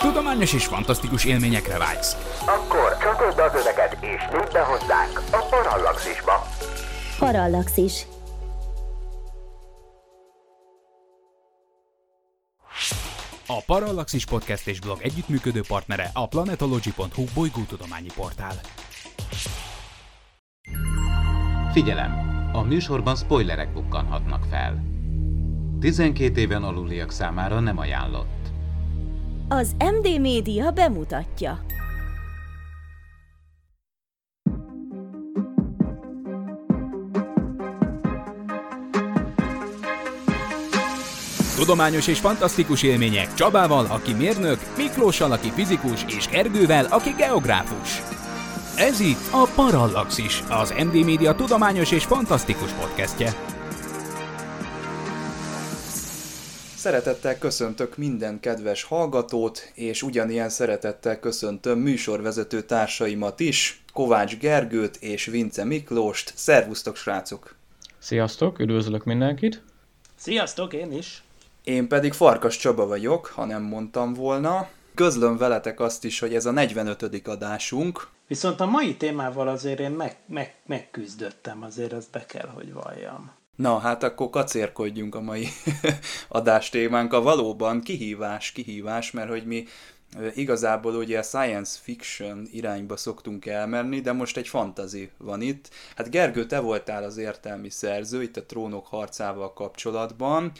Tudományos és fantasztikus élményekre vágysz. Akkor csatold az öveket és nyudd be hozzánk a Parallaxisba. Parallaxis. A Parallaxis Podcast és blog együttműködő partnere a planetology.hu bolygótudományi portál. Figyelem! A műsorban spoilerek bukkanhatnak fel. 12 éven aluliak számára nem ajánlott. Az MD Média bemutatja. Tudományos és fantasztikus élmények Csabával, aki mérnök, Miklóssal, aki fizikus, és Ergővel, aki geográfus. Ez itt a Parallaxis, az MD Média tudományos és fantasztikus podcastje. Szeretettel köszöntök minden kedves hallgatót, és ugyanilyen szeretettel köszöntöm műsorvezető társaimat is, Kovács Gergőt és Vince Miklóst. Szervusztok, srácok! Sziasztok, üdvözlök mindenkit! Sziasztok, én is! Én pedig Farkas Csaba vagyok, ha nem mondtam volna. Közlöm veletek azt is, hogy ez a 45. adásunk. Viszont a mai témával azért én meg, meg, megküzdöttem, azért ezt be kell, hogy valljam. Na, hát akkor kacérkodjunk a mai adás témánkkal. Valóban kihívás, kihívás, mert hogy mi igazából ugye a science fiction irányba szoktunk elmenni, de most egy fantazi van itt. Hát Gergő, te voltál az értelmi szerző itt a trónok harcával kapcsolatban,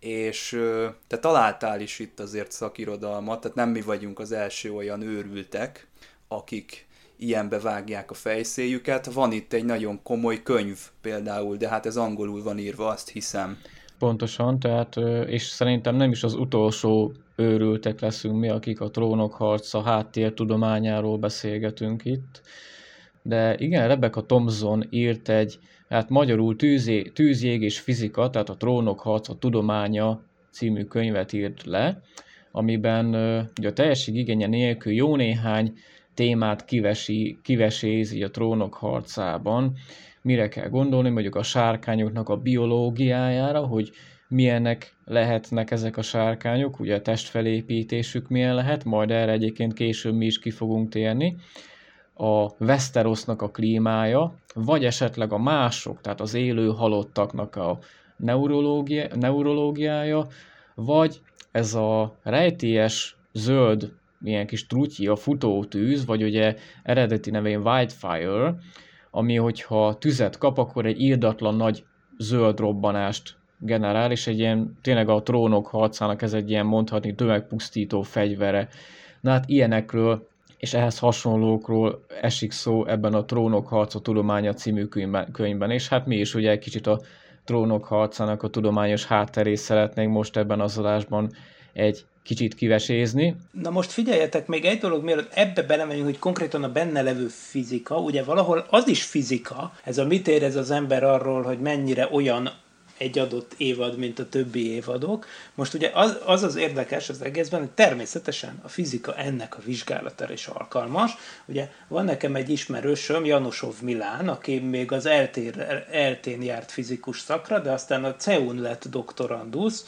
és te találtál is itt azért szakirodalmat, tehát nem mi vagyunk az első olyan őrültek, akik ilyenbe vágják a fejszéjüket. Van itt egy nagyon komoly könyv például, de hát ez angolul van írva, azt hiszem. Pontosan, tehát, és szerintem nem is az utolsó őrültek leszünk mi, akik a trónok harca háttér tudományáról beszélgetünk itt. De igen, Rebecca Thompson írt egy, hát magyarul tűzé, tűzjég és fizika, tehát a trónok harca tudománya című könyvet írt le, amiben ugye a teljesség igénye nélkül jó néhány témát kivesi, kivesézi a trónok harcában. Mire kell gondolni, mondjuk a sárkányoknak a biológiájára, hogy milyenek lehetnek ezek a sárkányok, ugye a testfelépítésük milyen lehet, majd erre egyébként később mi is ki fogunk térni. A Westerosnak a klímája, vagy esetleg a mások, tehát az élő halottaknak a neurológia, neurológiája, vagy ez a rejtélyes zöld milyen kis trutyi, a futótűz, vagy ugye eredeti nevén Wildfire, ami hogyha tüzet kap, akkor egy írdatlan nagy zöld robbanást generál, és egy ilyen, tényleg a trónok harcának ez egy ilyen mondhatni tömegpusztító fegyvere. Na hát ilyenekről és ehhez hasonlókról esik szó ebben a Trónok harca tudománya című könyvben, és hát mi is ugye egy kicsit a Trónok harcának a tudományos hátterét szeretnénk most ebben az adásban egy kicsit kivesézni. Na most figyeljetek, még egy dolog, mielőtt ebbe belemegyünk, hogy konkrétan a benne levő fizika, ugye valahol az is fizika, ez a mit érez az ember arról, hogy mennyire olyan egy adott évad, mint a többi évadok. Most ugye az az, az érdekes az egészben, hogy természetesen a fizika ennek a vizsgálatára is alkalmas. Ugye van nekem egy ismerősöm, Janosov Milán, aki még az eltén járt fizikus szakra, de aztán a CEUN lett doktorandusz,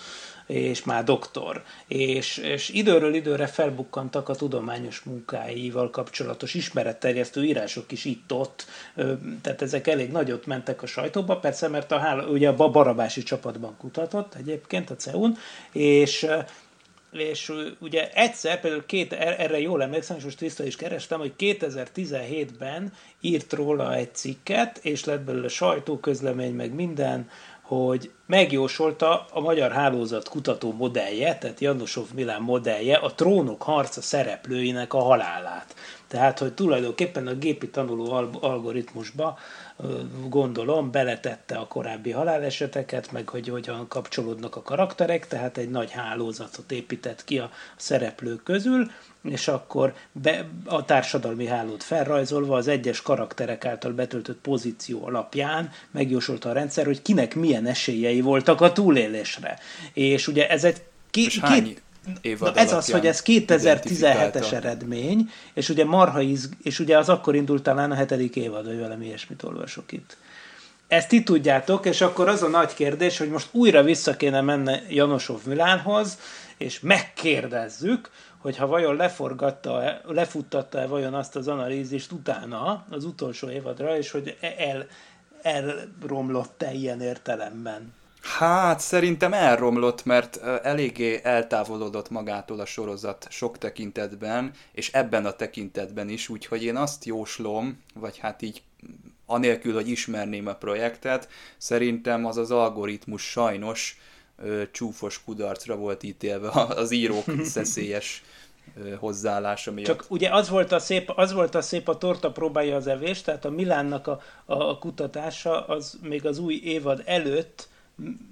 és már doktor. És, és időről időre felbukkantak a tudományos munkáival kapcsolatos ismeretterjesztő írások is itt-ott, tehát ezek elég nagyot mentek a sajtóba, persze, mert a, hála, ugye a Barabási csapatban kutatott egyébként a CEUN, és és ugye egyszer, például két, er, erre jól emlékszem, és most vissza is kerestem, hogy 2017-ben írt róla egy cikket, és lett belőle sajtóközlemény, meg minden, hogy megjósolta a magyar hálózat kutató modellje, tehát Janosov Milán modellje a trónok harca szereplőinek a halálát. Tehát, hogy tulajdonképpen a gépi tanuló algoritmusba gondolom, beletette a korábbi haláleseteket, meg hogy hogyan kapcsolódnak a karakterek, tehát egy nagy hálózatot épített ki a szereplők közül, és akkor be, a társadalmi hálót felrajzolva az egyes karakterek által betöltött pozíció alapján megjósolta a rendszer, hogy kinek milyen esélyei voltak a túlélésre. És ugye ez egy ki, és két, Na ez az, hogy ez 2017-es eredmény, és ugye marha izg, és ugye az akkor indult talán a hetedik évad, vagy valami ilyesmit olvasok itt. Ezt ti tudjátok, és akkor az a nagy kérdés, hogy most újra vissza kéne menni Janosov Milánhoz, és megkérdezzük, hogy ha vajon leforgatta, lefuttatta-e vajon azt az analízist utána, az utolsó évadra, és hogy el, elromlott-e ilyen értelemben. Hát szerintem elromlott, mert eléggé eltávolodott magától a sorozat sok tekintetben, és ebben a tekintetben is, úgyhogy én azt jóslom, vagy hát így anélkül, hogy ismerném a projektet, szerintem az az algoritmus sajnos ö, csúfos kudarcra volt ítélve az írók szeszélyes hozzáállása miatt. Csak ugye az volt a szép, az volt a, szép a torta próbálja az evés, tehát a Milánnak a, a kutatása az még az új évad előtt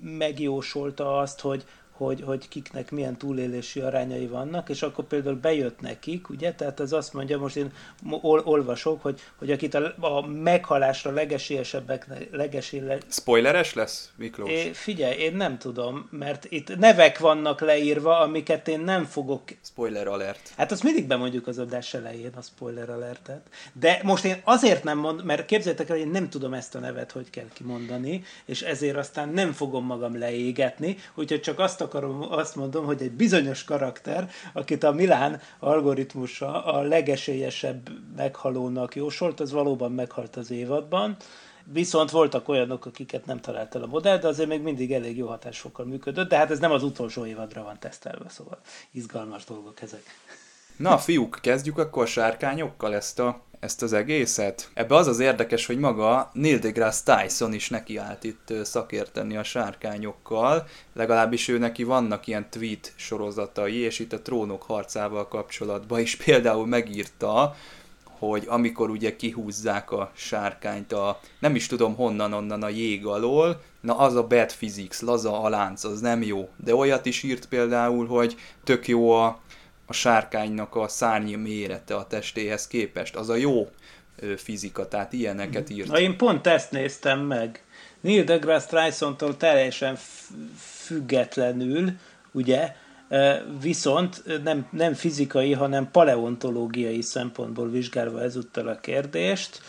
megjósolta azt, hogy, hogy, hogy kiknek milyen túlélési arányai vannak, és akkor például bejött nekik, ugye, tehát ez azt mondja, most én ol, olvasok, hogy, hogy akit a, a meghalásra legesélyesebbek, legesélyes... Spoileres lesz, Miklós? É, figyelj, én nem tudom, mert itt nevek vannak leírva, amiket én nem fogok... Spoiler alert. Hát azt mindig bemondjuk az adás elején, a spoiler alertet. De most én azért nem mond, mert képzeljétek el, hogy én nem tudom ezt a nevet, hogy kell kimondani, és ezért aztán nem fogom magam leégetni, úgyhogy csak azt akarom, azt mondom, hogy egy bizonyos karakter, akit a Milán algoritmusa a legesélyesebb meghalónak jósolt, az valóban meghalt az évadban, Viszont voltak olyanok, akiket nem talált el a modell, de azért még mindig elég jó hatásfokkal működött, de hát ez nem az utolsó évadra van tesztelve, szóval izgalmas dolgok ezek. Na, fiúk, kezdjük akkor sárkányokkal ezt a ezt az egészet. Ebbe az az érdekes, hogy maga Neil deGrasse Tyson is nekiállt itt szakérteni a sárkányokkal, legalábbis ő neki vannak ilyen tweet sorozatai, és itt a trónok harcával kapcsolatban is például megírta, hogy amikor ugye kihúzzák a sárkányt a, nem is tudom honnan onnan a jég alól, na az a bad physics, laza a lánc, az nem jó. De olyat is írt például, hogy tök jó a a sárkánynak a szárnyi mérete a testéhez képest. Az a jó fizika, tehát ilyeneket írt. Na én pont ezt néztem meg. Neil deGrasse Tyson-tól teljesen függetlenül, ugye, viszont nem, nem fizikai, hanem paleontológiai szempontból vizsgálva ezúttal a kérdést,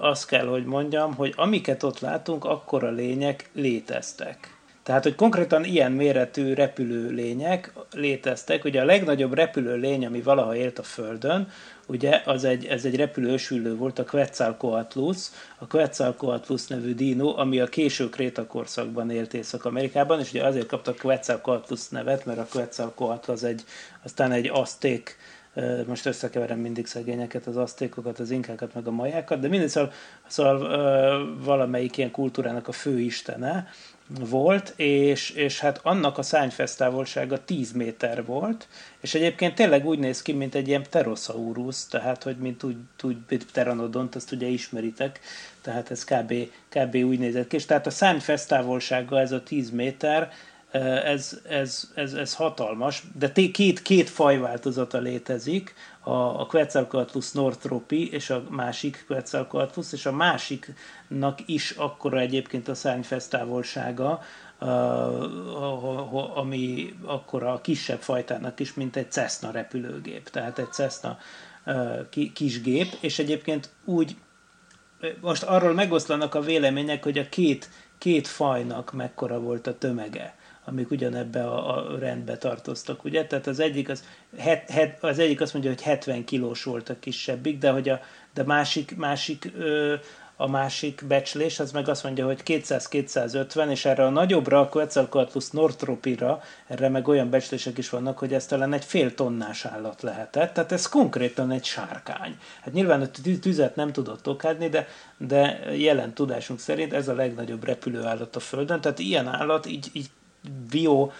azt kell, hogy mondjam, hogy amiket ott látunk, akkor a lények léteztek. Tehát, hogy konkrétan ilyen méretű repülő lények léteztek. Ugye a legnagyobb repülő lény, ami valaha élt a Földön, ugye az egy, ez egy repülősülő volt, a Quetzalcoatlus, a Quetzalcoatlus nevű dino, ami a késő krétakorszakban élt Észak-Amerikában, és ugye azért kapta a Quetzalcoatlus nevet, mert a Quetzalcoatl az egy, aztán egy azték most összekeverem mindig szegényeket, az asztékokat, az inkákat, meg a majákat, de mindig szóval, szóval valamelyik ilyen kultúrának a főistene, volt, és, és hát annak a szányfesztávolsága 10 méter volt, és egyébként tényleg úgy néz ki, mint egy ilyen pterosaurus, tehát hogy mint úgy, úgy pteranodont, azt ugye ismeritek, tehát ez kb, kb. úgy nézett ki, és tehát a szányfesztávolsága ez a 10 méter, ez, ez, ez, ez hatalmas, de két, két fajváltozata létezik, a, a Quetzalcoatlus northropi és a másik Quetzalcoatlus, és a másiknak is akkora egyébként a szárnyfesztávolsága, ami akkor a kisebb fajtának is, mint egy Cessna repülőgép, tehát egy Cessna kisgép, és egyébként úgy, most arról megoszlanak a vélemények, hogy a két, két fajnak mekkora volt a tömege amik ugyanebbe a, a rendbe tartoztak, ugye? Tehát az egyik, az, het, het, az egyik azt mondja, hogy 70 kilós volt a kisebbik, de hogy a de másik, másik ö, a másik becslés, az meg azt mondja, hogy 200-250, és erre a nagyobbra, a Quetzalcoatlus northropira, erre meg olyan becslések is vannak, hogy ez talán egy fél tonnás állat lehetett, tehát ez konkrétan egy sárkány. Hát nyilván a tüzet nem tudott okádni, de, de jelen tudásunk szerint ez a legnagyobb repülőállat a Földön, tehát ilyen állat így, így bio,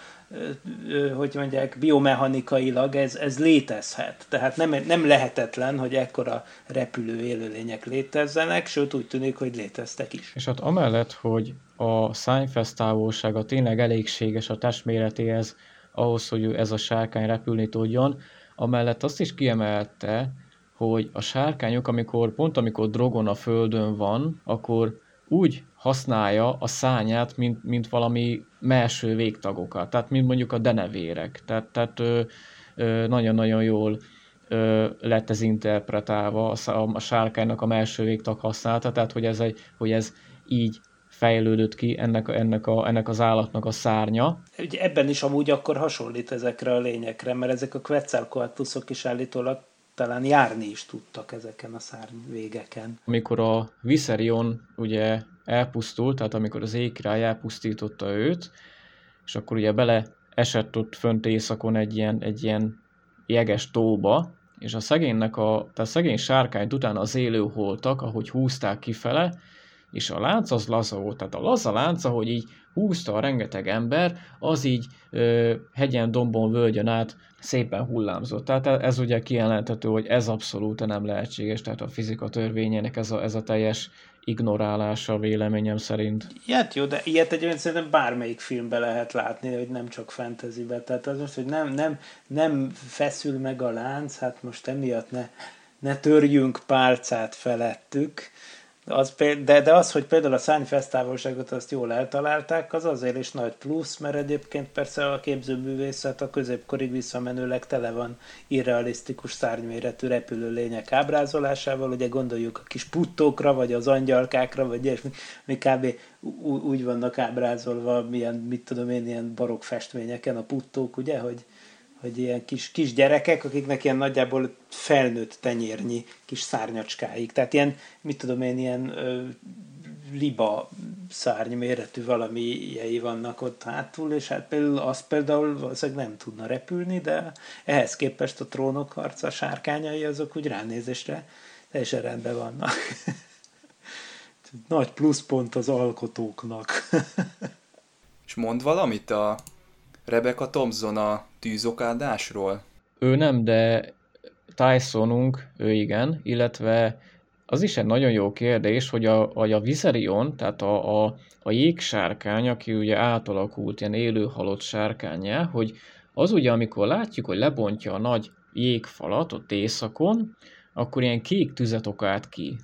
hogy mondják, biomechanikailag ez, ez létezhet. Tehát nem, nem lehetetlen, hogy ekkora repülő élőlények létezzenek, sőt úgy tűnik, hogy léteztek is. És hát amellett, hogy a szányfesz távolsága tényleg elégséges a testméretéhez, ahhoz, hogy ez a sárkány repülni tudjon, amellett azt is kiemelte, hogy a sárkányok, amikor pont amikor drogon a földön van, akkor úgy használja a szányát, mint, mint valami melső végtagokat, tehát mint mondjuk a denevérek. Tehát, tehát nagyon-nagyon jól ö, lett ez interpretálva a, a sárkánynak a melső végtag használata, tehát hogy ez, egy, hogy ez így fejlődött ki ennek, ennek, a, ennek az állatnak a szárnya. Ugye ebben is amúgy akkor hasonlít ezekre a lényekre, mert ezek a Quetzalcoatlusok is állítólag talán járni is tudtak ezeken a szárnyvégeken. Amikor a Viserion ugye elpusztult, tehát amikor az égkirály elpusztította őt, és akkor ugye bele esett ott fönt éjszakon egy ilyen, egy ilyen jeges tóba, és a szegénynek a, tehát a szegény sárkányt utána az élő holtak, ahogy húzták kifele, és a lánc az laza volt, tehát a laza lánc, ahogy így húzta a rengeteg ember, az így ö, hegyen, dombon, völgyön át szépen hullámzott. Tehát ez ugye kijelenthető, hogy ez abszolút nem lehetséges, tehát a fizika törvényének ez a, ez a teljes ignorálása véleményem szerint. Hát jó, de ilyet egyébként szerintem bármelyik filmbe lehet látni, hogy nem csak fantasybe. Tehát az most, hogy nem, nem, nem feszül meg a lánc, hát most emiatt ne, ne törjünk pálcát felettük, az, de, de az, hogy például a szárnyfesztávolságot azt jól eltalálták, az azért is nagy plusz, mert egyébként persze a képzőművészet a középkorig visszamenőleg tele van irrealisztikus szárnyméretű repülő lények ábrázolásával, ugye gondoljuk a kis puttókra, vagy az angyalkákra, vagy ilyesmi, mi kb. úgy vannak ábrázolva, milyen, mit tudom én, ilyen barok festményeken a puttók, ugye, hogy, hogy ilyen kis, kis gyerekek, akiknek ilyen nagyjából felnőtt tenyérnyi kis szárnyacskáik. Tehát ilyen, mit tudom én, ilyen ö, liba szárny méretű valamilyei vannak ott hátul, és hát például az például valószínűleg nem tudna repülni, de ehhez képest a trónok harca sárkányai azok úgy ránézésre teljesen rendben vannak. Nagy pluszpont az alkotóknak. és mond valamit a Rebecca Thompson a tűzokádásról? Ő nem, de Tysonunk, ő igen, illetve az is egy nagyon jó kérdés, hogy a, hogy a Viserion, tehát a, a, a jégsárkány, aki ugye átalakult ilyen élő halott sárkánya, hogy az ugye, amikor látjuk, hogy lebontja a nagy jégfalat ott éjszakon, akkor ilyen kék tüzet okált ki.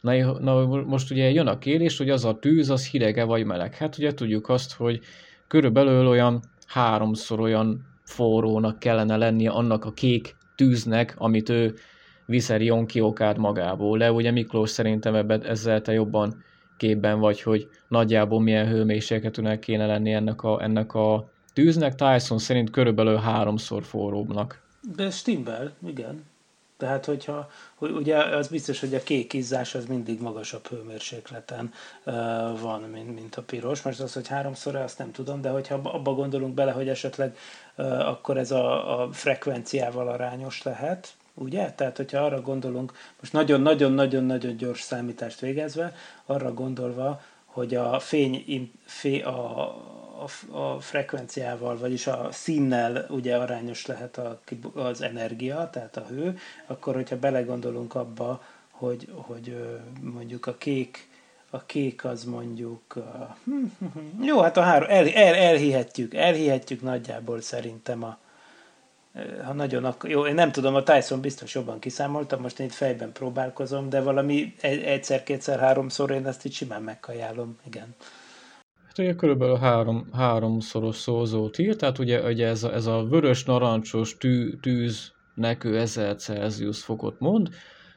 Na, na most ugye jön a kérdés, hogy az a tűz, az hidege vagy meleg. Hát ugye tudjuk azt, hogy körülbelül olyan háromszor olyan forrónak kellene lennie annak a kék tűznek, amit ő Viserion kiokált magából. De ugye Miklós szerintem ebben ezzel te jobban képben vagy, hogy nagyjából milyen hőmérsékletűnek kéne lenni ennek a, ennek a tűznek. Tyson szerint körülbelül háromszor forróbbnak. De stimmel, igen. Tehát, hogyha, hogy ugye az biztos, hogy a kék izzás az mindig magasabb hőmérsékleten uh, van, mint, mint a piros. Most az, hogy háromszor, azt nem tudom, de hogyha abba gondolunk bele, hogy esetleg uh, akkor ez a, a frekvenciával arányos lehet, ugye? Tehát, hogyha arra gondolunk, most nagyon-nagyon-nagyon-nagyon gyors számítást végezve, arra gondolva, hogy a fény, fé, a, a, frekvenciával, vagyis a színnel ugye arányos lehet a, az energia, tehát a hő, akkor hogyha belegondolunk abba, hogy, hogy mondjuk a kék, a kék az mondjuk, jó, hát a három, el, el, elhihetjük, elhihetjük nagyjából szerintem a, ha nagyon ak- jó, én nem tudom, a Tyson biztos jobban kiszámoltam, most én itt fejben próbálkozom, de valami egyszer, kétszer, háromszor én ezt így simán megkajálom, igen. Ugye körülbelül három, háromszoros szózót ír, tehát ugye, ugye ez, a, ez a vörös-narancsos tű, tűznek ő 1000 Celsius fokot mond,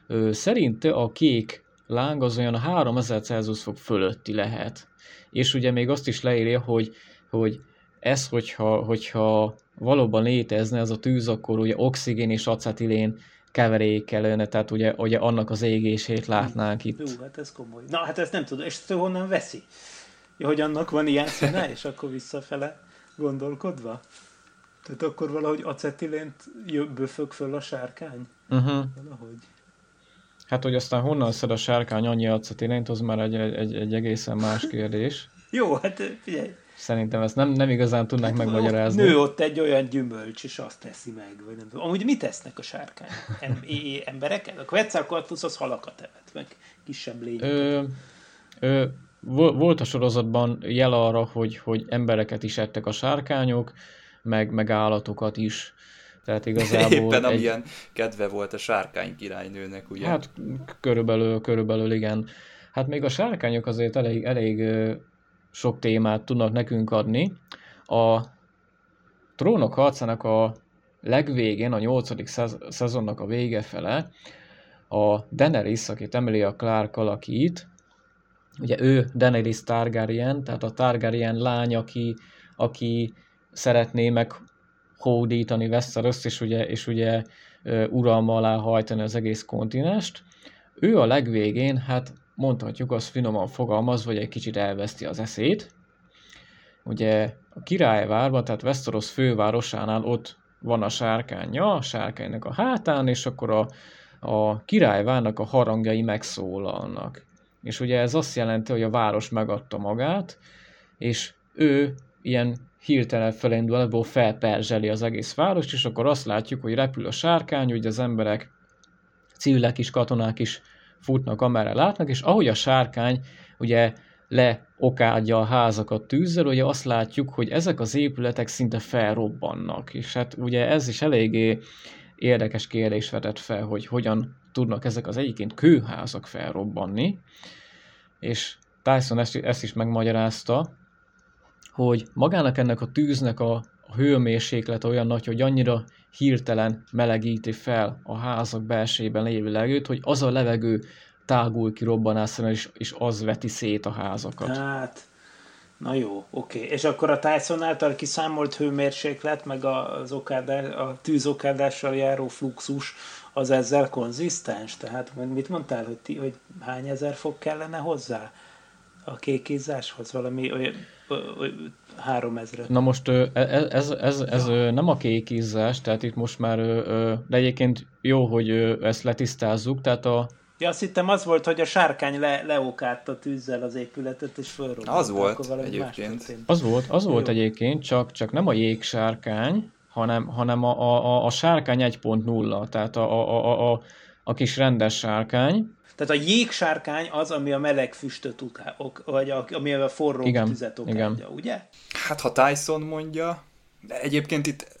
ő, szerinte a kék láng az olyan 3000 Celsius fok fölötti lehet. És ugye még azt is leírja, hogy, hogy ez, hogyha, hogyha valóban létezne ez a tűz, akkor ugye oxigén és acetilén keverék kellene, tehát ugye, ugye annak az égését látnánk itt. Jó, hát ez komoly. Na, hát ezt nem tudom, és ezt honnan veszi? Hogy annak van ilyen színe, és akkor visszafele gondolkodva? Tehát akkor valahogy acetilént böfög föl a sárkány? Uh-huh. Valahogy. Hát, hogy aztán honnan szed a sárkány annyi acetilént, az már egy, egy, egy egészen más kérdés. Jó, hát figyelj. Szerintem ezt nem, nem igazán tudnák hát, megmagyarázni. Nő ott egy olyan gyümölcs, és azt teszi meg, vagy nem tudom. Amúgy mit tesznek a sárkány? Em, embereket? A Quetzalcoatlus az halakat evett, meg kisebb lényeket. Ö, ö, volt a sorozatban jel arra, hogy, hogy embereket is ettek a sárkányok, meg, meg állatokat is. Tehát igazából Éppen egy... amilyen kedve volt a sárkány királynőnek, ugye? Hát körülbelül, körülbelül igen. Hát még a sárkányok azért elég, elég sok témát tudnak nekünk adni. A trónok harcának a legvégén, a nyolcadik szezonnak a vége fele, a Daenerys, akit Emilia Clarke alakít, ugye ő Daenerys Targaryen, tehát a Targaryen lány, aki, aki szeretné meg hódítani Westeros, és ugye, és ugye uralma alá hajtani az egész kontinest. Ő a legvégén, hát mondhatjuk azt finoman fogalmaz, vagy egy kicsit elveszti az eszét. Ugye a királyvárban, tehát Westeros fővárosánál ott van a sárkánya, a sárkánynak a hátán, és akkor a, a királyvárnak a harangjai megszólalnak. És ugye ez azt jelenti, hogy a város megadta magát, és ő ilyen hirtelen felindul, ebből felperzseli az egész várost, és akkor azt látjuk, hogy repül a sárkány, hogy az emberek, civilek is, katonák is futnak, amerre látnak, és ahogy a sárkány ugye leokádja a házakat tűzzel, ugye azt látjuk, hogy ezek az épületek szinte felrobbannak, és hát ugye ez is eléggé érdekes kérdés vetett fel, hogy hogyan tudnak ezek az egyébként kőházak felrobbanni, és Tyson ezt, ezt is megmagyarázta, hogy magának ennek a tűznek a, a hőmérséklet olyan nagy, hogy annyira hirtelen melegíti fel a házak belsejében lévő levegőt, hogy az a levegő tágul ki robbanásszerűen, és, és az veti szét a házakat. Hát, na jó, oké. És akkor a Tyson által kiszámolt hőmérséklet, meg az okádás, a tűzokádással járó fluxus, az ezzel konzisztens? Tehát mit mondtál, hogy, ti, hogy hány ezer fok kellene hozzá a kékízáshoz? Valami olyan három ezre. Na most ez, ez, ez, ez ja. nem a kékízás, tehát itt most már, de egyébként jó, hogy ezt letisztázzuk, tehát a, Ja, azt hittem az volt, hogy a sárkány le, leokádta tűzzel az épületet, és fölrobbant. Az volt egyébként. Az volt, az volt jó. egyébként, csak, csak nem a jégsárkány, hanem, hanem a, a, a sárkány 1.0, tehát a, a, a, a, a kis rendes sárkány. Tehát a jégsárkány az, ami a meleg füstöt uká, ok, vagy a, ami a forró igen, tüzet okádja, igen. ugye? Hát ha Tyson mondja, de egyébként itt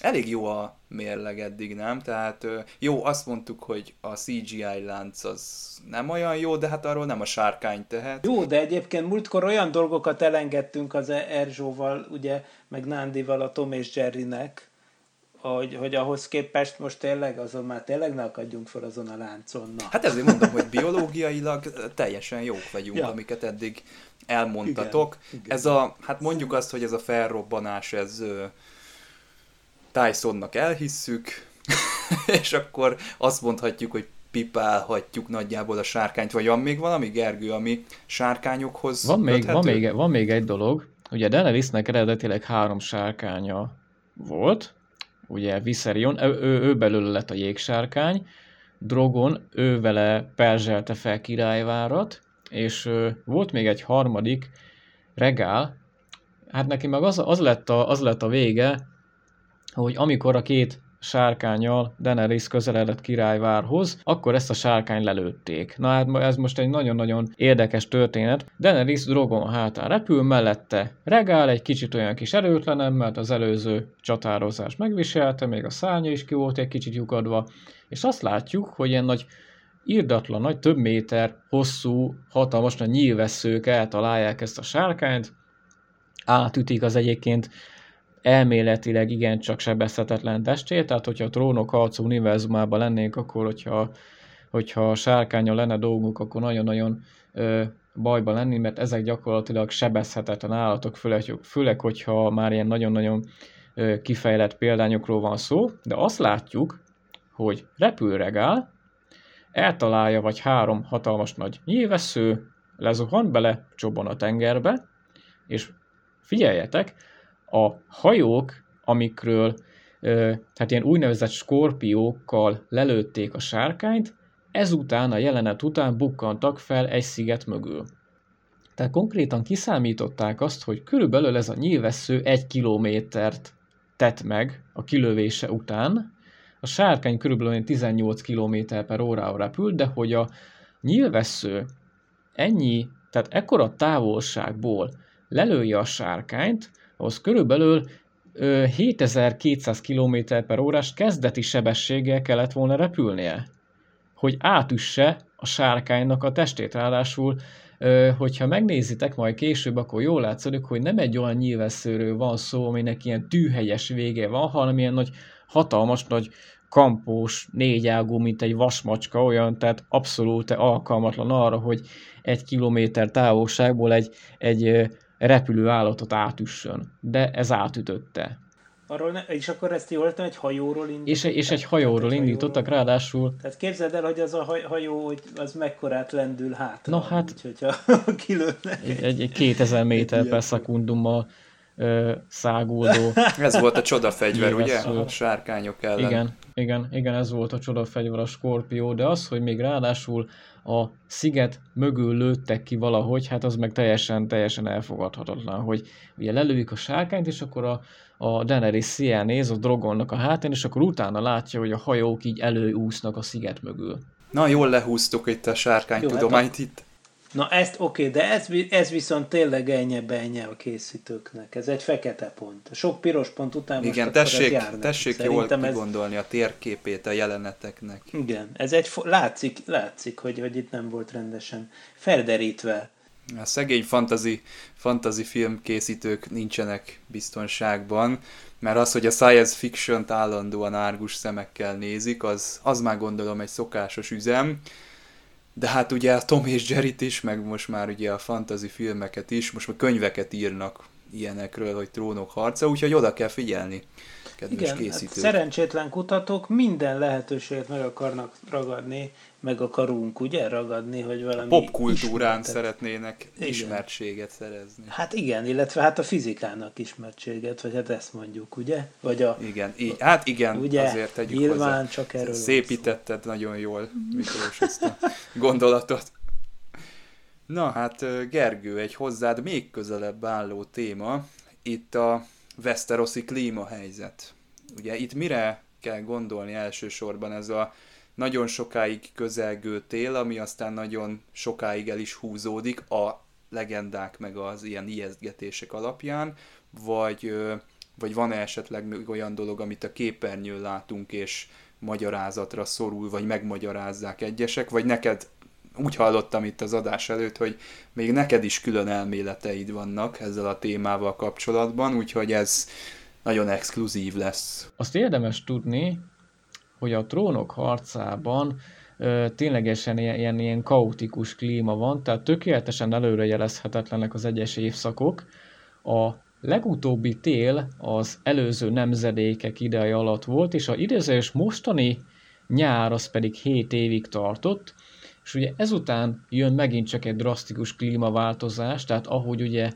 elég jó a mérleg eddig, nem? Tehát jó, azt mondtuk, hogy a CGI lánc az nem olyan jó, de hát arról nem a sárkány tehet. Jó, de egyébként múltkor olyan dolgokat elengedtünk az Erzsóval, ugye, meg Nándival a Tom és Jerrynek, hogy, hogy ahhoz képest most tényleg azon már tényleg ne akadjunk fel azon a láncon. Na. Hát ezért mondom, hogy biológiailag teljesen jók vagyunk, ja. amiket eddig elmondtatok. Igen, igen. Ez a, hát mondjuk azt, hogy ez a felrobbanás, ez Tysonnak elhisszük, és akkor azt mondhatjuk, hogy pipálhatjuk nagyjából a sárkányt, vagy van még valami, Gergő, ami sárkányokhoz van még, van még, van még egy dolog, ugye Daenerysnek eredetileg három sárkánya volt, ugye Viserion, ő, ő, ő belőle lett a jégsárkány, Drogon, ő vele perzselte fel királyvárat, és ő, volt még egy harmadik, Regál, hát neki meg az, az, lett a, az lett a vége, hogy amikor a két sárkányal Daenerys közeledett királyvárhoz, akkor ezt a sárkány lelőtték. Na hát ez most egy nagyon-nagyon érdekes történet. Daenerys Drogon hátán repül, mellette regál, egy kicsit olyan kis erőtlenem, mert az előző csatározás megviselte, még a szárnya is ki volt egy kicsit lyukadva, és azt látjuk, hogy ilyen nagy írdatlan, nagy több méter hosszú, hatalmas nagy nyílvesszők eltalálják ezt a sárkányt, átütik az egyébként elméletileg igencsak sebezhetetlen testét, tehát hogyha a trónok harc univerzumában lennénk, akkor hogyha, hogyha a sárkánya lenne dolgunk, akkor nagyon-nagyon bajba lenni, mert ezek gyakorlatilag sebezhetetlen állatok, főleg, főleg hogyha már ilyen nagyon-nagyon kifejlett példányokról van szó, de azt látjuk, hogy repülregál, eltalálja vagy három hatalmas nagy nyilvessző, lezuhan bele, csobban a tengerbe, és figyeljetek, a hajók, amikről tehát ilyen úgynevezett skorpiókkal lelőtték a sárkányt, ezután, a jelenet után bukkantak fel egy sziget mögül. Tehát konkrétan kiszámították azt, hogy körülbelül ez a nyilvessző egy kilométert tett meg a kilövése után, a sárkány körülbelül 18 km per órára repült, de hogy a nyilvessző ennyi, tehát ekkora távolságból lelője a sárkányt, ahhoz körülbelül 7200 km per órás kezdeti sebességgel kellett volna repülnie, hogy átüsse a sárkánynak a testét. Ráadásul hogyha megnézitek majd később, akkor jól látszik, hogy nem egy olyan nyilvesszőről van szó, aminek ilyen tűhelyes vége van, hanem ilyen nagy, hatalmas nagy kampós, négyágú, mint egy vasmacska, olyan, tehát abszolút alkalmatlan arra, hogy egy kilométer távolságból egy, egy repülő állatot átüssön. De ez átütötte. Arról ne, és akkor ezt jól értem, egy hajóról indítottak? És, és egy hajóról egy indítottak, hajóról. ráadásul... Tehát képzeld el, hogy az a hajó, hogy az mekkorát lendül hátra. Na hát... Úgy, hogyha kilőnek. Egy, egy, egy 2000 méter per szekundummal ö, száguldó. Ez volt a csodafegyver, ugye? A sárkányok ellen. Igen, igen, igen, ez volt a csodafegyver, a Skorpió, de az, hogy még ráadásul a sziget mögül lőttek ki valahogy, hát az meg teljesen, teljesen elfogadhatatlan, hogy ugye lelőjük a sárkányt, és akkor a, a Daenerys szia néz a Drogonnak a hátán, és akkor utána látja, hogy a hajók így előúsznak a sziget mögül. Na, jól lehúztuk itt a sárkánytudományt hát itt. Na ezt oké, de ez, ez viszont tényleg ennyi benye a készítőknek. Ez egy fekete pont. Sok piros pont után most Igen, tessék, tessék jól kigondolni ez... a térképét a jeleneteknek. Igen, ez egy, látszik, látszik hogy, hogy itt nem volt rendesen felderítve. A szegény fantasy, fantasy filmkészítők nincsenek biztonságban, mert az, hogy a science fiction-t állandóan árgus szemekkel nézik, az, az már gondolom egy szokásos üzem, de hát ugye a Tom és jerry is, meg most már ugye a fantasy filmeket is, most már könyveket írnak ilyenekről, hogy trónok harca, úgyhogy oda kell figyelni, kedves Igen, készítők. Hát szerencsétlen kutatók minden lehetőséget meg akarnak ragadni, meg akarunk ugye ragadni, hogy valami Popkultúrán ismertet. szeretnének igen. ismertséget szerezni. Hát igen, illetve hát a fizikának ismertséget, vagy hát ezt mondjuk, ugye? Vagy a, igen, így, hát igen, ugye, azért tegyük nyilván hozzá. csak erről Szépítetted nagyon jól, Miklós, ezt a gondolatot. Na. Hát Gergő, egy hozzád még közelebb álló téma, itt a Westeroszi klímahelyzet. Ugye itt mire kell gondolni elsősorban ez a nagyon sokáig közelgő tél, ami aztán nagyon sokáig el is húzódik a legendák meg az ilyen ijesztgetések alapján, vagy, vagy van-e esetleg olyan dolog, amit a képernyőn látunk, és magyarázatra szorul, vagy megmagyarázzák egyesek, vagy neked úgy hallottam itt az adás előtt, hogy még neked is külön elméleteid vannak ezzel a témával kapcsolatban, úgyhogy ez nagyon exkluzív lesz. Azt érdemes tudni, hogy a trónok harcában ö, ténylegesen ilyen, ilyen, ilyen kaotikus klíma van, tehát tökéletesen előrejelezhetetlenek az egyes évszakok. A legutóbbi tél az előző nemzedékek ideje alatt volt, és a idézős mostani nyár az pedig 7 évig tartott, és ugye ezután jön megint csak egy drasztikus klímaváltozás, tehát ahogy ugye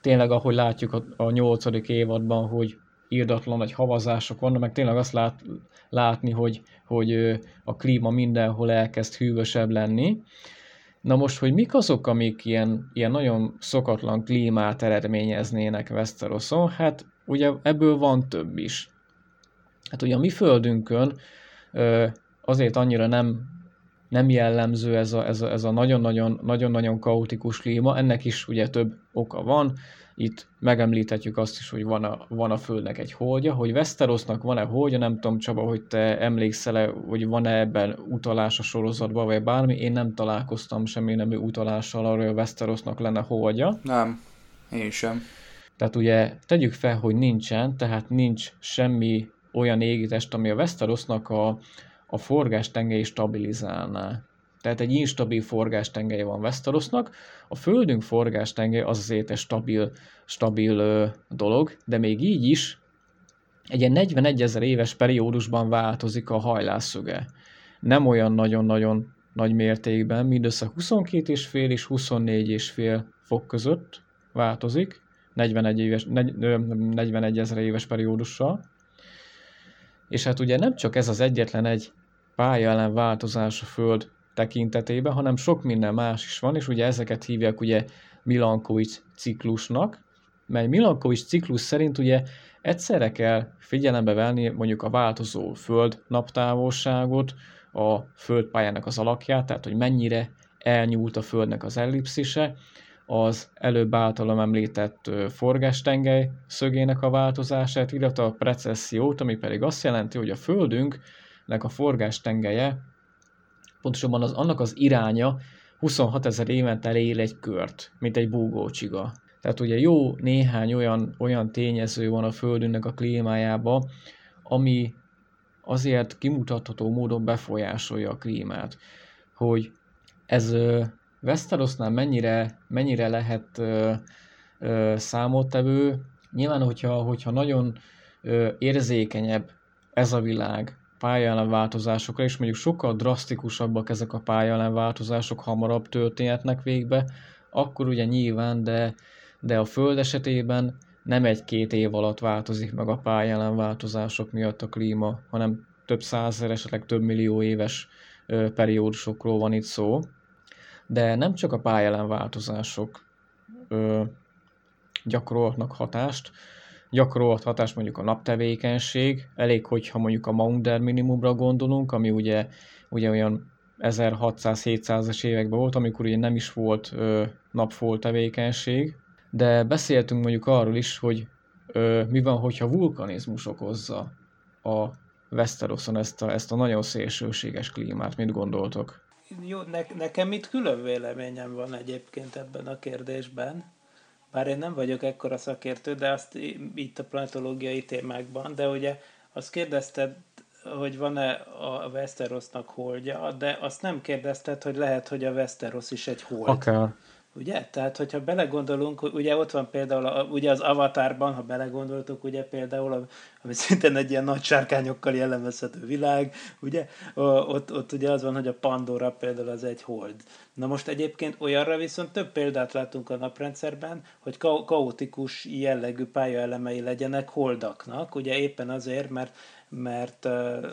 tényleg ahogy látjuk a, a 8. évadban, hogy írdatlan nagy havazások vannak, meg tényleg azt lát, látni, hogy, hogy a klíma mindenhol elkezd hűvösebb lenni. Na most, hogy mik azok, amik ilyen, ilyen nagyon szokatlan klímát eredményeznének Westeroson, hát ugye ebből van több is. Hát ugye a mi földünkön azért annyira nem, nem jellemző ez a, ez a, ez a nagyon-nagyon, nagyon-nagyon kaotikus klíma, ennek is ugye több oka van. Itt megemlíthetjük azt is, hogy van a, van a Földnek egy holdja, hogy Westerosnak van-e holdja, nem tudom Csaba, hogy te emlékszel-e, hogy van-e ebben utalás a sorozatban, vagy bármi, én nem találkoztam semmi nemű utalással arra, hogy a Westerosnak lenne holdja. Nem, én sem. Tehát ugye tegyük fel, hogy nincsen, tehát nincs semmi olyan égitest, ami a Westerosnak a, a forgástengely stabilizálná. Tehát egy instabil forgástengely van Westerosnak. A Földünk forgástengely az azért egy stabil, stabil ö, dolog, de még így is egy ilyen 41 ezer éves periódusban változik a hajlászöge. Nem olyan nagyon-nagyon nagy mértékben, mindössze 22,5 és 24,5 fok között változik, 41, éves, 41 ezer éves periódussal. És hát ugye nem csak ez az egyetlen egy pálya ellen változás a Föld tekintetében, hanem sok minden más is van, és ugye ezeket hívják ugye Milankovics ciklusnak, mely Milankovics ciklus szerint ugye egyszerre kell figyelembe venni mondjuk a változó föld naptávolságot, a földpályának az alakját, tehát hogy mennyire elnyúlt a földnek az ellipszise, az előbb általam említett forgástengely szögének a változását, illetve a precessziót, ami pedig azt jelenti, hogy a földünknek a forgástengelye pontosabban az, annak az iránya 26 ezer évente él egy kört, mint egy búgócsiga. Tehát ugye jó néhány olyan, olyan tényező van a Földünknek a klímájába, ami azért kimutatható módon befolyásolja a klímát. Hogy ez Westerosnál mennyire, mennyire lehet ö, ö, számottevő, nyilván, hogyha, hogyha nagyon ö, érzékenyebb ez a világ változásokra, és mondjuk sokkal drasztikusabbak ezek a változások, hamarabb történhetnek végbe, akkor ugye nyilván, de, de a Föld esetében nem egy-két év alatt változik meg a változások miatt a klíma, hanem több százer, esetleg több millió éves periódusokról van itt szó. De nem csak a változások ö, gyakorolhatnak hatást, gyakorolt hatás mondjuk a naptevékenység, elég, hogyha mondjuk a Maunder minimumra gondolunk, ami ugye, ugye olyan 1600-700-es években volt, amikor ugye nem is volt ö, napfolt tevékenység, de beszéltünk mondjuk arról is, hogy ö, mi van, hogyha vulkanizmus okozza a Westeroson ezt a, ezt a nagyon szélsőséges klímát, mit gondoltok? Jó, ne, nekem itt külön véleményem van egyébként ebben a kérdésben. Bár én nem vagyok ekkora szakértő, de azt itt a planetológiai témákban, de ugye azt kérdezted, hogy van-e a Westerosnak holdja, de azt nem kérdezted, hogy lehet, hogy a Westeros is egy hold. Akár. Ugye? Tehát, hogyha belegondolunk, ugye ott van például, a, ugye az Avatarban, ha belegondoltok, ugye például, ami szintén egy ilyen nagy sárkányokkal jellemezhető világ, ugye? Ott, ott ugye az van, hogy a Pandora például az egy hold. Na most egyébként olyanra viszont több példát látunk a naprendszerben, hogy ka- kaotikus jellegű pályaelemei legyenek holdaknak, ugye éppen azért, mert mert uh,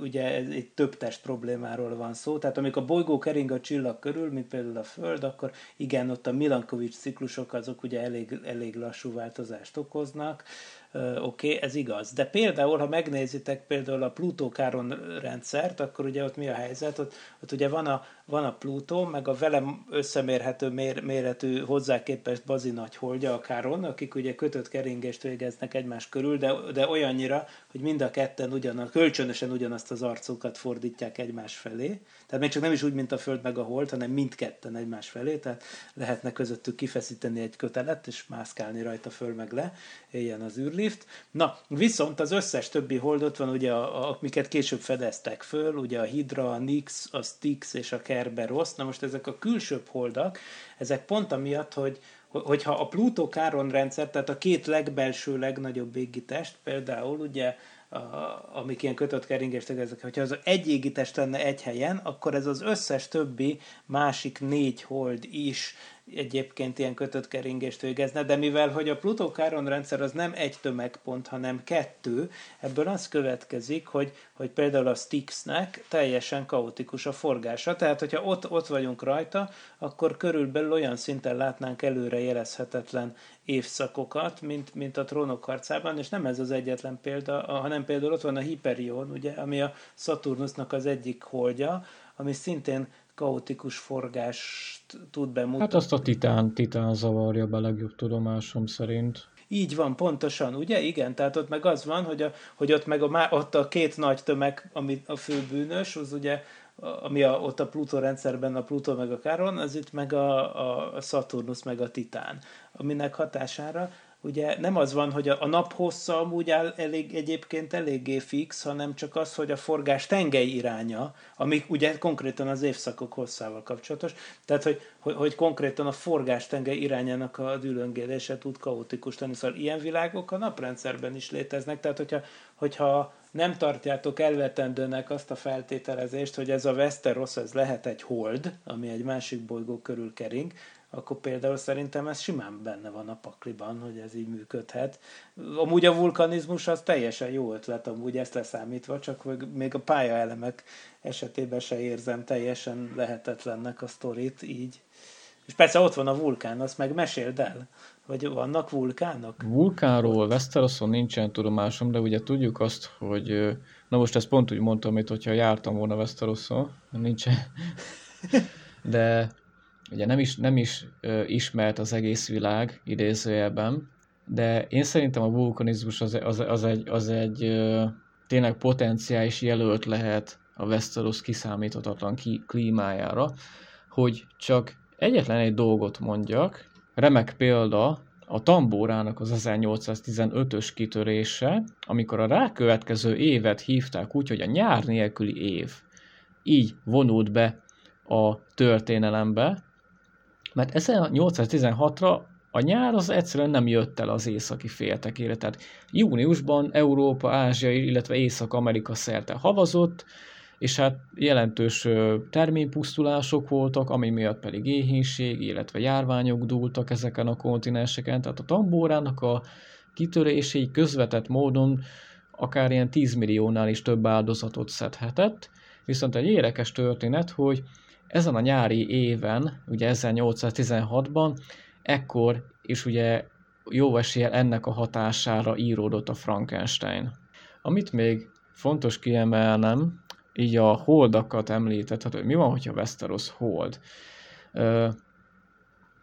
ugye egy több test problémáról van szó. Tehát amikor a bolygó kering a csillag körül, mint például a Föld, akkor igen, ott a Milankovics ciklusok azok ugye elég, elég lassú változást okoznak. Uh, Oké, okay, ez igaz. De például, ha megnézitek például a Plutó-Káron rendszert, akkor ugye ott mi a helyzet? Ott, ott ugye van a, van a Plutó, meg a velem összemérhető mér, méretű hozzá képest bazi nagy holdja a Káron, akik ugye kötött keringést végeznek egymás körül, de, de olyannyira, hogy mind a ketten ugyanaz, kölcsönösen ugyanazt az arcukat fordítják egymás felé. Tehát még csak nem is úgy, mint a Föld meg a Hold, hanem mindketten egymás felé, tehát lehetne közöttük kifeszíteni egy kötelet, és mászkálni rajta föl meg le, éljen az űrlift. Na, viszont az összes többi hold ott van, ugye, a, amiket később fedeztek föl, ugye a Hydra, a Nix, a Styx és a Kerberos. Na most ezek a külsőbb holdak, ezek pont amiatt, hogy, hogyha a Pluto Káron rendszer, tehát a két legbelső, legnagyobb égitest, például ugye a, amik ilyen kötött keringést ezek, hogyha az egy égitest lenne egy helyen, akkor ez az összes többi másik négy hold is egyébként ilyen kötött keringést végezne, de mivel hogy a Plutó-Káron rendszer az nem egy tömegpont, hanem kettő, ebből az következik, hogy, hogy például a Styxnek teljesen kaotikus a forgása, tehát hogyha ott, ott vagyunk rajta, akkor körülbelül olyan szinten látnánk előre jelezhetetlen évszakokat, mint, mint a trónok harcában, és nem ez az egyetlen példa, hanem például ott van a Hyperion, ugye, ami a Saturnusnak az egyik holdja, ami szintén kaotikus forgást tud bemutatni. Hát azt a titán, titán zavarja be legjobb tudomásom szerint. Így van, pontosan, ugye? Igen, tehát ott meg az van, hogy, a, hogy ott meg a, ott a két nagy tömeg, ami a fő bűnös, az ugye ami a, ott a Pluto rendszerben a Pluto meg a Káron, az itt meg a, a Saturnus meg a Titán, aminek hatására ugye nem az van, hogy a, a nap hossza amúgy áll elég, egyébként eléggé fix, hanem csak az, hogy a forgás tengely iránya, ami ugye konkrétan az évszakok hosszával kapcsolatos, tehát hogy, hogy, hogy konkrétan a forgás tengely irányának a dűlöngélése tud kaotikus lenni. Szóval ilyen világok a naprendszerben is léteznek, tehát hogyha, hogyha nem tartjátok elvetendőnek azt a feltételezést, hogy ez a Westeros, ez lehet egy hold, ami egy másik bolygó körül kering, akkor például szerintem ez simán benne van a pakliban, hogy ez így működhet. Amúgy a vulkanizmus az teljesen jó ötlet, amúgy ezt leszámítva, csak még a pályaelemek esetében se érzem teljesen lehetetlennek a sztorit így. És persze ott van a vulkán, azt meg meséld el, hogy vannak vulkánok? Vulkánról Westeroson nincsen tudomásom, de ugye tudjuk azt, hogy na most ezt pont úgy mondtam, mint hogyha jártam volna Westeroson, nincsen. De ugye nem is, nem is ö, ismert az egész világ idézőjelben, de én szerintem a vulkanizmus az, az, az egy, az egy ö, tényleg potenciális jelölt lehet a Westeros kiszámíthatatlan ki, klímájára, hogy csak egyetlen egy dolgot mondjak, remek példa a tambórának az 1815-ös kitörése, amikor a rákövetkező évet hívták úgy, hogy a nyár nélküli év. Így vonult be a történelembe, mert 1816-ra a nyár az egyszerűen nem jött el az északi féltekére, tehát júniusban Európa, Ázsia, illetve Észak-Amerika szerte havazott, és hát jelentős terménypusztulások voltak, ami miatt pedig éhínség, illetve járványok dúltak ezeken a kontinenseken, tehát a tambórának a kitöréséig közvetett módon akár ilyen 10 milliónál is több áldozatot szedhetett, viszont egy érdekes történet, hogy ezen a nyári éven, ugye 1816-ban, ekkor is ugye jó eséllyel ennek a hatására íródott a Frankenstein. Amit még fontos kiemelnem, így a holdakat említett, hát, hogy mi van, hogyha Westeros hold.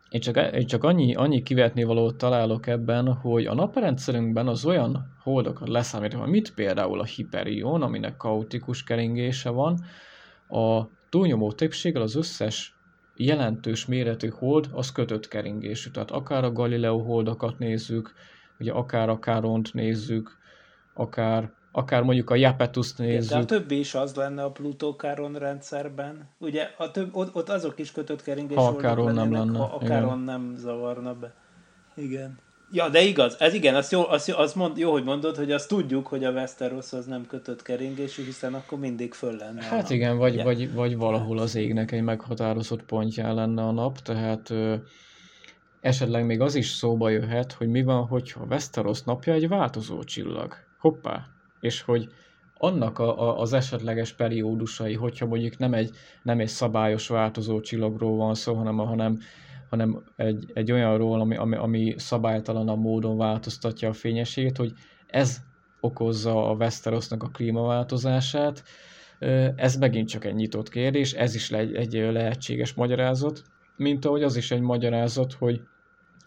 Én csak, én csak annyi, annyi kivetni valót találok ebben, hogy a naprendszerünkben az olyan holdakat leszámítva, mit például a Hyperion, aminek kaotikus keringése van, a túlnyomó többséggel az összes jelentős méretű hold az kötött keringésű. Tehát akár a Galileo holdakat nézzük, ugye akár a Káront nézzük, akár akár mondjuk a Japetus-t nézzük. De a többi is az lenne a Pluto Káron rendszerben. Ugye a több, ott, ott azok is kötött keringés ha a Káron nem lenne. Ha a Káron nem zavarna be. Igen. Ja, de igaz, ez igen, azt jó, azt, azt mond, jó, hogy mondod, hogy azt tudjuk, hogy a Westeros az nem kötött keringésű, hiszen akkor mindig föl lenne Hát igen, vagy, vagy, vagy valahol az égnek egy meghatározott pontján lenne a nap, tehát ö, esetleg még az is szóba jöhet, hogy mi van, hogyha a Westeros napja egy változó csillag. Hoppá, és hogy annak a, a, az esetleges periódusai, hogyha mondjuk nem egy, nem egy szabályos változó csillagról van szó, hanem, hanem, hanem egy, egy olyanról, ami, ami, ami szabálytalanabb módon változtatja a fényességét, hogy ez okozza a Westerosnak a klímaváltozását, ez megint csak egy nyitott kérdés, ez is egy, egy lehetséges magyarázat, mint ahogy az is egy magyarázat, hogy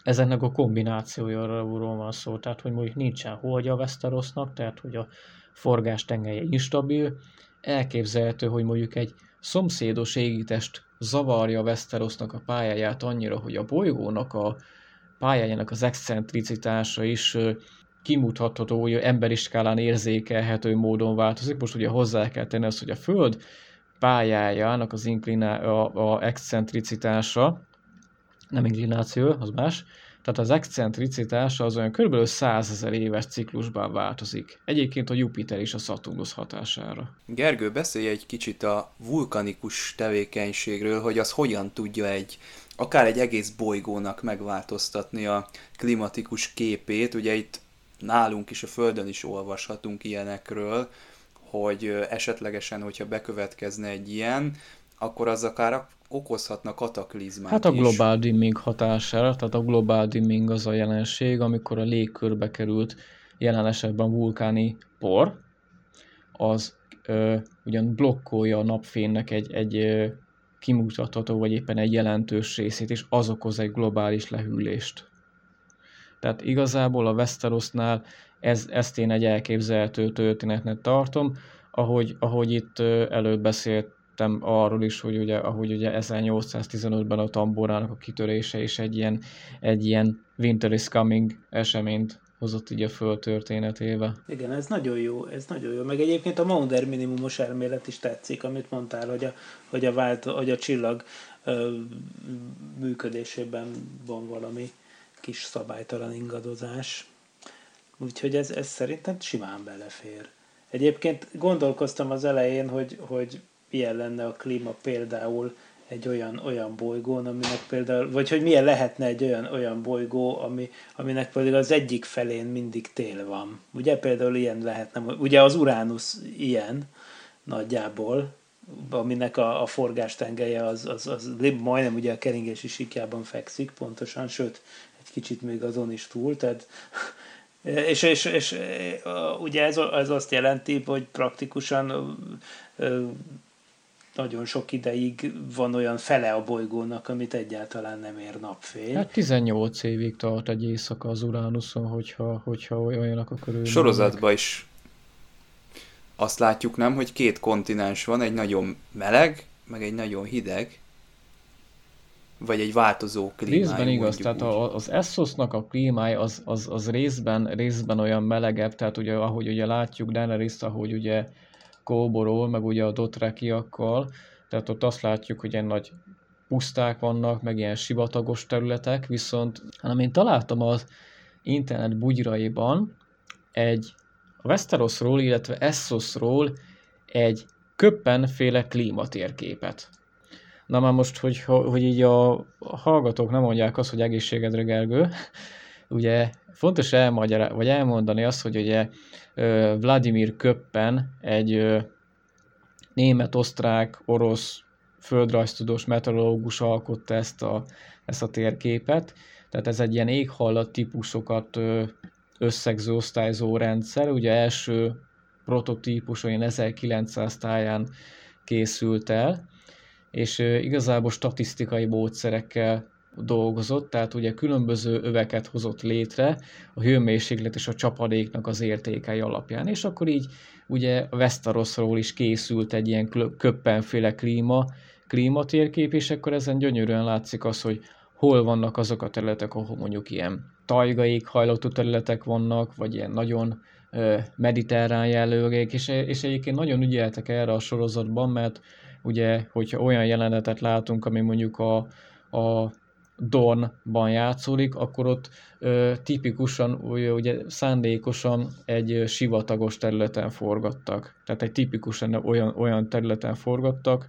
ezeknek a kombinációjáról van szó, tehát hogy mondjuk nincsen holdja a Westerosnak, tehát hogy a forgás tengelye instabil, elképzelhető, hogy mondjuk egy szomszédos égitest zavarja a Westerosnak a pályáját annyira, hogy a bolygónak a pályájának az excentricitása is kimutatható, hogy emberi skálán érzékelhető módon változik. Most ugye hozzá kell tenni azt, hogy a Föld pályájának az inkliná, a, a excentricitása nem inklináció, az más. Tehát az excentricitása az olyan kb. 100 ezer éves ciklusban változik. Egyébként a Jupiter is a Saturnus hatására. Gergő, beszélj egy kicsit a vulkanikus tevékenységről, hogy az hogyan tudja egy akár egy egész bolygónak megváltoztatni a klimatikus képét. Ugye itt nálunk is a Földön is olvashatunk ilyenekről, hogy esetlegesen, hogyha bekövetkezne egy ilyen, akkor az akár okozhatna kataklizmát Hát a global is. dimming hatására, tehát a global dimming az a jelenség, amikor a légkörbe került jelen esetben vulkáni por, az ö, ugyan blokkolja a napfénynek egy, egy ö, kimutatható, vagy éppen egy jelentős részét, és az okoz egy globális lehűlést. Tehát igazából a Westerosnál ez, ezt én egy elképzelhető történetnek tartom, ahogy, ahogy itt előbb beszélt beszéltem arról is, hogy ugye, ahogy ugye 1815-ben a tamborának a kitörése és egy ilyen, egy ilyen Winter is Coming eseményt hozott ugye föl történetébe. Igen, ez nagyon jó, ez nagyon jó. Meg egyébként a Maunder minimumos elmélet is tetszik, amit mondtál, hogy a, hogy a, vált, hogy a csillag ö, működésében van valami kis szabálytalan ingadozás. Úgyhogy ez, ez szerintem simán belefér. Egyébként gondolkoztam az elején, hogy, hogy milyen lenne a klíma például egy olyan, olyan bolygón, aminek például, vagy hogy milyen lehetne egy olyan, olyan bolygó, ami, aminek például az egyik felén mindig tél van. Ugye például ilyen lehetne, ugye az Uránusz ilyen nagyjából, aminek a, a forgástengelye az, az, az majdnem ugye a keringési sikjában fekszik pontosan, sőt, egy kicsit még azon is túl, tehát és, és, és ugye ez, ez azt jelenti, hogy praktikusan nagyon sok ideig van olyan fele a bolygónak, amit egyáltalán nem ér napfény. Hát 18 évig tart egy éjszaka az Uránuszon, hogyha, hogyha olyanak a körülmények. Sorozatban is azt látjuk nem, hogy két kontinens van, egy nagyon meleg, meg egy nagyon hideg, vagy egy változó klímájú. Részben igaz, tehát a, az Essosnak a klímája az, az, az részben, részben olyan melegebb, tehát ugye ahogy ugye látjuk Daenerys, ahogy ugye kóborol, meg ugye a dotrekiakkal, tehát ott azt látjuk, hogy ilyen nagy puszták vannak, meg ilyen sivatagos területek, viszont hanem én találtam az internet bugyraiban egy Westerosról, illetve Essosról egy köppenféle klímatérképet. Na már most, hogy, hogy így a hallgatók nem mondják azt, hogy egészségedre Gergő, ugye fontos elmagyar, vagy elmondani azt, hogy ugye Vladimir Köppen egy német, osztrák, orosz földrajztudós meteorológus alkotta ezt a, ezt a térképet, tehát ez egy ilyen éghallat típusokat összegző osztályzó rendszer, ugye első prototípus olyan 1900 táján készült el, és igazából statisztikai módszerekkel dolgozott, tehát ugye különböző öveket hozott létre a hőmérséklet és a csapadéknak az értékei alapján, és akkor így ugye a Vestarosról is készült egy ilyen köppenféle klíma, klímatérkép, és akkor ezen gyönyörűen látszik az, hogy hol vannak azok a területek, ahol mondjuk ilyen tajgaik hajlotú területek vannak, vagy ilyen nagyon mediterrán jelölők, és, és egyébként nagyon ügyeltek erre a sorozatban, mert ugye, hogyha olyan jelenetet látunk, ami mondjuk a, a Dornban játszódik, akkor ott ö, tipikusan, ugye, ugye szándékosan egy sivatagos területen forgattak. Tehát egy tipikusan olyan, olyan területen forgattak,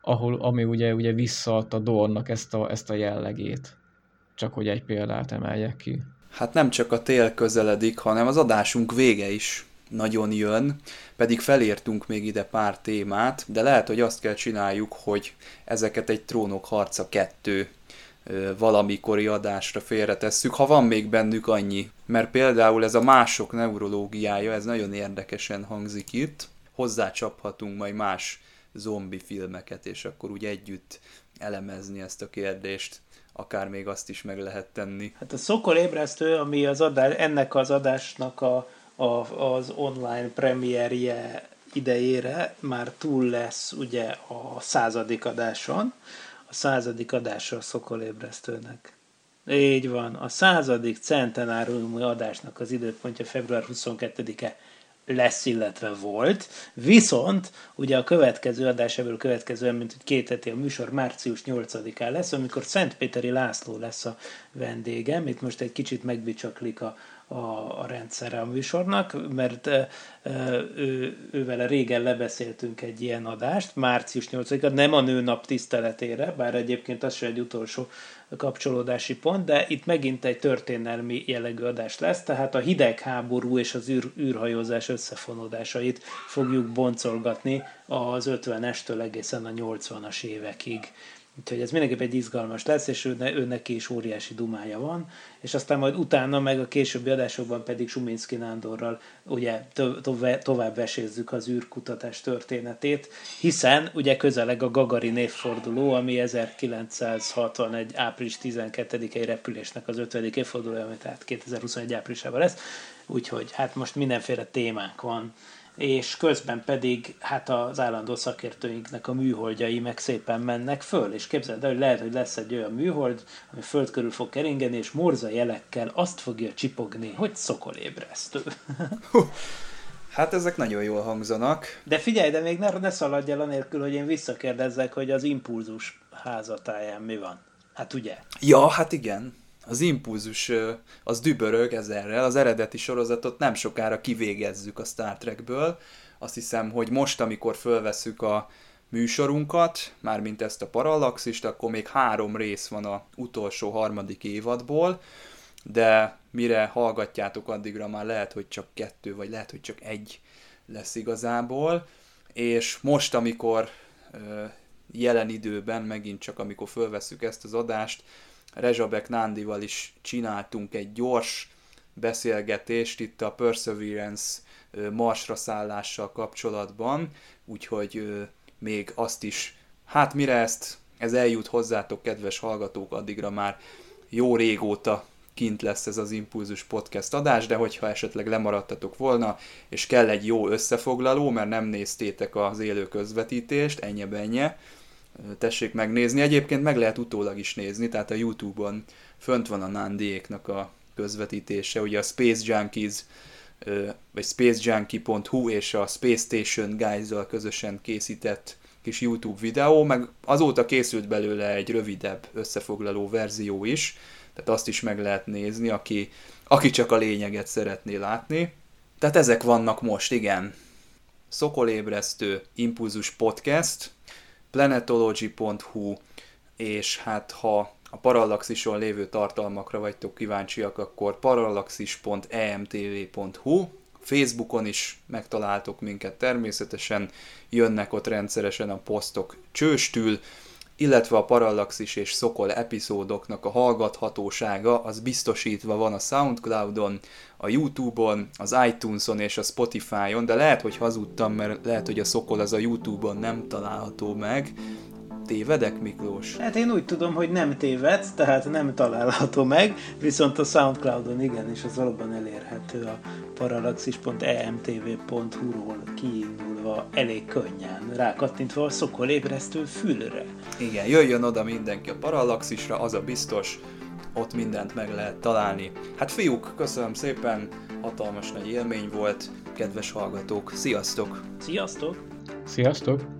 ahol, ami ugye, ugye visszaadta Dornnak ezt a, ezt a jellegét. Csak hogy egy példát emeljek ki. Hát nem csak a tél közeledik, hanem az adásunk vége is nagyon jön, pedig felértünk még ide pár témát, de lehet, hogy azt kell csináljuk, hogy ezeket egy trónok harca kettő valamikori adásra félretesszük, ha van még bennük annyi. Mert például ez a mások neurológiája, ez nagyon érdekesen hangzik itt. Hozzácsaphatunk majd más zombi filmeket, és akkor úgy együtt elemezni ezt a kérdést akár még azt is meg lehet tenni. Hát a Szokol ébresztő, ami az adás, ennek az adásnak a, a, az online premierje idejére már túl lesz ugye a századik adáson, a századik adása a Szokol ébresztőnek. Így van, a századik centenáriumi adásnak az időpontja február 22-e lesz, illetve volt. Viszont ugye a következő adás ebből következően, mint hogy két heti a műsor március 8-án lesz, amikor Szentpéteri László lesz a vendégem. Itt most egy kicsit megbicsaklik a, a, a rendszere a műsornak, mert e, ő, ővele régen lebeszéltünk egy ilyen adást, március 8-a, nem a nőnap tiszteletére, bár egyébként az sem egy utolsó kapcsolódási pont, de itt megint egy történelmi jellegű adás lesz, tehát a hidegháború és az űr, űrhajózás összefonódásait fogjuk boncolgatni az 50-estől egészen a 80-as évekig. Úgyhogy ez mindenképp egy izgalmas lesz, és ő, ő neki is óriási dumája van, és aztán majd utána, meg a későbbi adásokban pedig Suminski Nándorral ugye to- to- tovább vesézzük az űrkutatás történetét, hiszen ugye közeleg a Gagarin évforduló, ami 1961. április 12-i repülésnek az 50. évfordulója, ami tehát 2021 áprilisában lesz, úgyhogy hát most mindenféle témánk van és közben pedig hát az állandó szakértőinknek a műholdjai meg szépen mennek föl, és képzeld el, hogy lehet, hogy lesz egy olyan műhold, ami föld körül fog keringeni, és morza jelekkel azt fogja csipogni, hogy szokolébresztő. Hát ezek nagyon jól hangzanak. De figyelj, de még ne, ne szaladj el anélkül, hogy én visszakérdezzek, hogy az impulzus házatáján mi van. Hát ugye? Ja, hát igen az impulzus az dübörög ezerrel, az eredeti sorozatot nem sokára kivégezzük a Star Trekből. Azt hiszem, hogy most, amikor fölveszük a műsorunkat, mármint ezt a parallaxist, akkor még három rész van a utolsó harmadik évadból, de mire hallgatjátok, addigra már lehet, hogy csak kettő, vagy lehet, hogy csak egy lesz igazából, és most, amikor jelen időben, megint csak amikor fölveszük ezt az adást, Rezsabek Nándival is csináltunk egy gyors beszélgetést itt a Perseverance marsra szállással kapcsolatban, úgyhogy még azt is, hát mire ezt, ez eljut hozzátok, kedves hallgatók, addigra már jó régóta kint lesz ez az Impulzus Podcast adás, de hogyha esetleg lemaradtatok volna, és kell egy jó összefoglaló, mert nem néztétek az élő közvetítést, ennyi benye, tessék megnézni. Egyébként meg lehet utólag is nézni, tehát a Youtube-on fönt van a Nandiéknak a közvetítése, ugye a Space Junkies vagy spacejunkie.hu és a Space Station guys közösen készített kis YouTube videó, meg azóta készült belőle egy rövidebb összefoglaló verzió is, tehát azt is meg lehet nézni, aki, aki csak a lényeget szeretné látni. Tehát ezek vannak most, igen. Szokolébresztő Impulzus Podcast, planetology.hu, és hát ha a Parallaxison lévő tartalmakra vagytok kíváncsiak, akkor parallaxis.emtv.hu Facebookon is megtaláltok minket természetesen, jönnek ott rendszeresen a posztok csőstül, illetve a Parallaxis és Szokol epizódoknak a hallgathatósága az biztosítva van a Soundcloudon, a Youtube-on, az iTunes-on és a Spotify-on, de lehet, hogy hazudtam, mert lehet, hogy a Szokol az a Youtube-on nem található meg, tévedek, Miklós? Hát én úgy tudom, hogy nem téved, tehát nem található meg, viszont a Soundcloudon igen, és az valóban elérhető a parallaxis.emtv.hu-ról kiindulva elég könnyen, rákattintva a szokolébresztő fülre. Igen, jöjjön oda mindenki a Parallaxisra, az a biztos, ott mindent meg lehet találni. Hát fiúk, köszönöm szépen, hatalmas nagy élmény volt, kedves hallgatók, sziasztok! Sziasztok! Sziasztok!